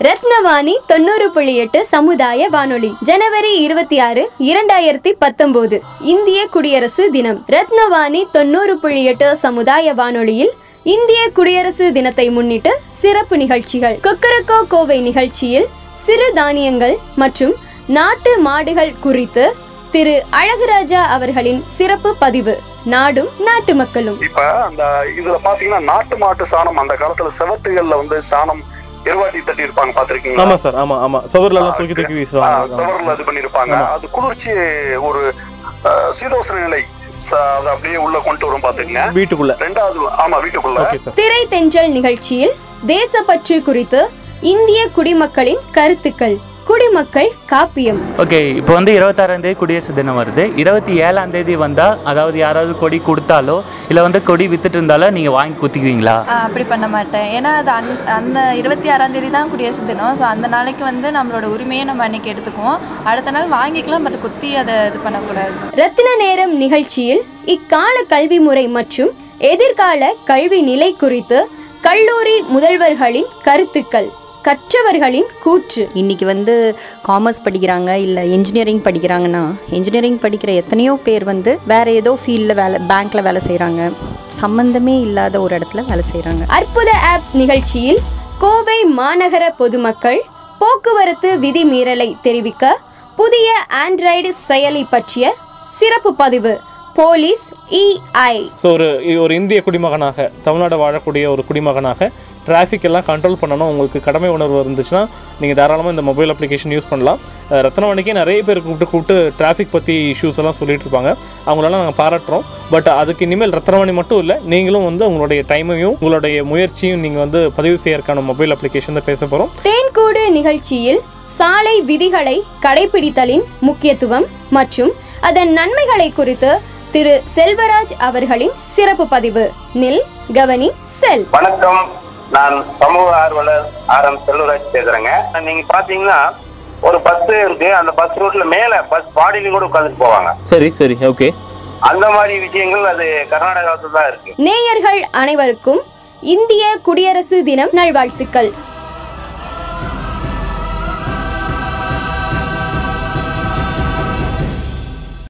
ரத்னவாணி தொண்ணூறு புள்ளி எட்டு சமுதாய வானொலி ஜனவரி இருபத்தி ஆறு இரண்டாயிரத்தி பத்தொன்பது இந்திய குடியரசு தினம். ரத்னவாணி தொண்ணூறு புள்ளி எட்டு சமுதாய வானொலியில் இந்திய குடியரசு தினத்தை முன்னிட்டு சிறப்பு நிகழ்ச்சிகள். கொக்கரக்கோ கோவை நிகழ்ச்சியில் சிறு தானியங்கள் மற்றும் நாட்டு மாடுகள் குறித்து திரு அழகுராஜா அவர்களின் சிறப்பு பதிவு. நாடும் நாட்டு மக்களும். இப்ப அந்த இதுல பாத்தீங்கன்னா நாட்டு மாட்டு சாணம் அந்த காலத்துல செவத்துகள்ல வந்து சாணம் எருவாட்டி தட்டி இருப்பாங்க பாத்திருக்கீங்களா ஆமா சார் ஆமா ஆமா. சுவர்ல எல்லாம் தூக்கி தூக்கி வீசுவாங்க. செவர்ல இது பண்ணிருப்பாங்க. அது குளிர்ச்சி ஒரு சீதோஷ்ண நிலை. அதை அப்படியே உள்ள கொண்டு வரும் பாத்துக்கங்க வீட்டுக்குள்ள. ரெண்டாவது ஆமா வீட்டுக்குள்ள. திரை தென்றல் நிகழ்ச்சியில் தேசப்பற்று குறித்து இந்திய குடிமக்களின் கருத்துக்கள். குடிமக்கள் காப்பியம். ஓகே இப்போ வந்து இருபத்தாறாம் தேதி குடியரசு தினம் வருது. இருபத்தி ஏழாம் தேதி வந்தால் அதாவது யாராவது கொடி கொடுத்தாலோ இல்லை வந்து கொடி வித்துட்டு இருந்தாலோ நீங்கள் வாங்கி குத்திக்குவீங்களா? அப்படி பண்ண மாட்டேன். ஏன்னா அது அந் அந்த இருபத்தி ஆறாம் தேதி தான் குடியரசு தினம். ஸோ அந்த நாளைக்கு வந்து நம்மளோட உரிமையை நம்ம அன்னைக்கு எடுத்துக்குவோம். அடுத்த நாள் வாங்கிக்கலாம் பட் குத்தி அதை இது பண்ணக்கூடாது. ரத்தின நேரம் நிகழ்ச்சியில் இக்கால கல்வி முறை மற்றும் எதிர்கால கல்வி நிலை குறித்து கல்லூரி முதல்வர்களின் கருத்துக்கள். கற்றவர்களின் கூற்று. இன்றைக்கி வந்து காமர்ஸ் படிக்கிறாங்க இல்லை இன்ஜினியரிங் படிக்கிறாங்கன்னா இன்ஜினியரிங் படிக்கிற எத்தனையோ பேர் வந்து வேறு ஏதோ ஃபீல்டில் வேலை பேங்க்கில் வேலை செய்கிறாங்க சம்மந்தமே இல்லாத ஒரு இடத்துல வேலை செய்கிறாங்க அற்புத ஆப்ஸ் நிகழ்ச்சியில் கோவை மாநகர பொதுமக்கள் போக்குவரத்து விதிமீறலை தெரிவிக்க புதிய ஆண்ட்ராய்டு செயலி பற்றிய சிறப்பு பதிவு போலீஸ் இஐ ஸோ ஒரு ஒரு இந்திய குடிமகனாக தமிழ்நாடு வாழக்கூடிய ஒரு குடிமகனாக டிராஃபிக் எல்லாம் கண்ட்ரோல் பண்ணணும். உங்களுக்கு கடமை உணர்வு இருந்துச்சுன்னா நீங்கள் தாராளமாக இந்த மொபைல் அப்ளிகேஷன் யூஸ் பண்ணலாம். ரத்னவாணிக்கே நிறைய பேர் கூப்பிட்டு கூப்பிட்டு டிராஃபிக் பற்றி இஷ்யூஸ் எல்லாம் சொல்லிட்டு இருப்பாங்க. அவங்களெல்லாம் நாங்கள் பாராட்டுறோம். பட் அதுக்கு இனிமேல் ரத்னவாணி மட்டும் இல்லை நீங்களும் வந்து உங்களுடைய டைமையும் உங்களுடைய முயற்சியும் நீங்கள் வந்து பதிவு செய்யறதுக்கான மொபைல் அப்ளிகேஷன் பேச போகிறோம் தேன்கூடு நிகழ்ச்சியில் சாலை விதிகளை கடைபிடித்தலின் முக்கியத்துவம் மற்றும் அதன் நன்மைகளை குறித்து திரு செல்வராஜ் அவர்களின் சிறப்பு பதிவு. நில் கவனி செல். வணக்கம். நான் சமூக ஆர்வலர் ஆர் எம் செல்வராஜ் பேசுறேங்க. நீங்க பாத்தீங்கன்னா ஒரு பஸ் இருக்கு. அந்த பஸ் ரூட்ல மேல பஸ் பாடியிலும் கூட உட்காந்துட்டு போவாங்க. சரி சரி ஓகே அந்த மாதிரி விஷயங்கள் அது கர்நாடகாவில் தான் இருக்கு. நேயர்கள் அனைவருக்கும் இந்திய குடியரசு தினம் நல்வாழ்த்துக்கள்.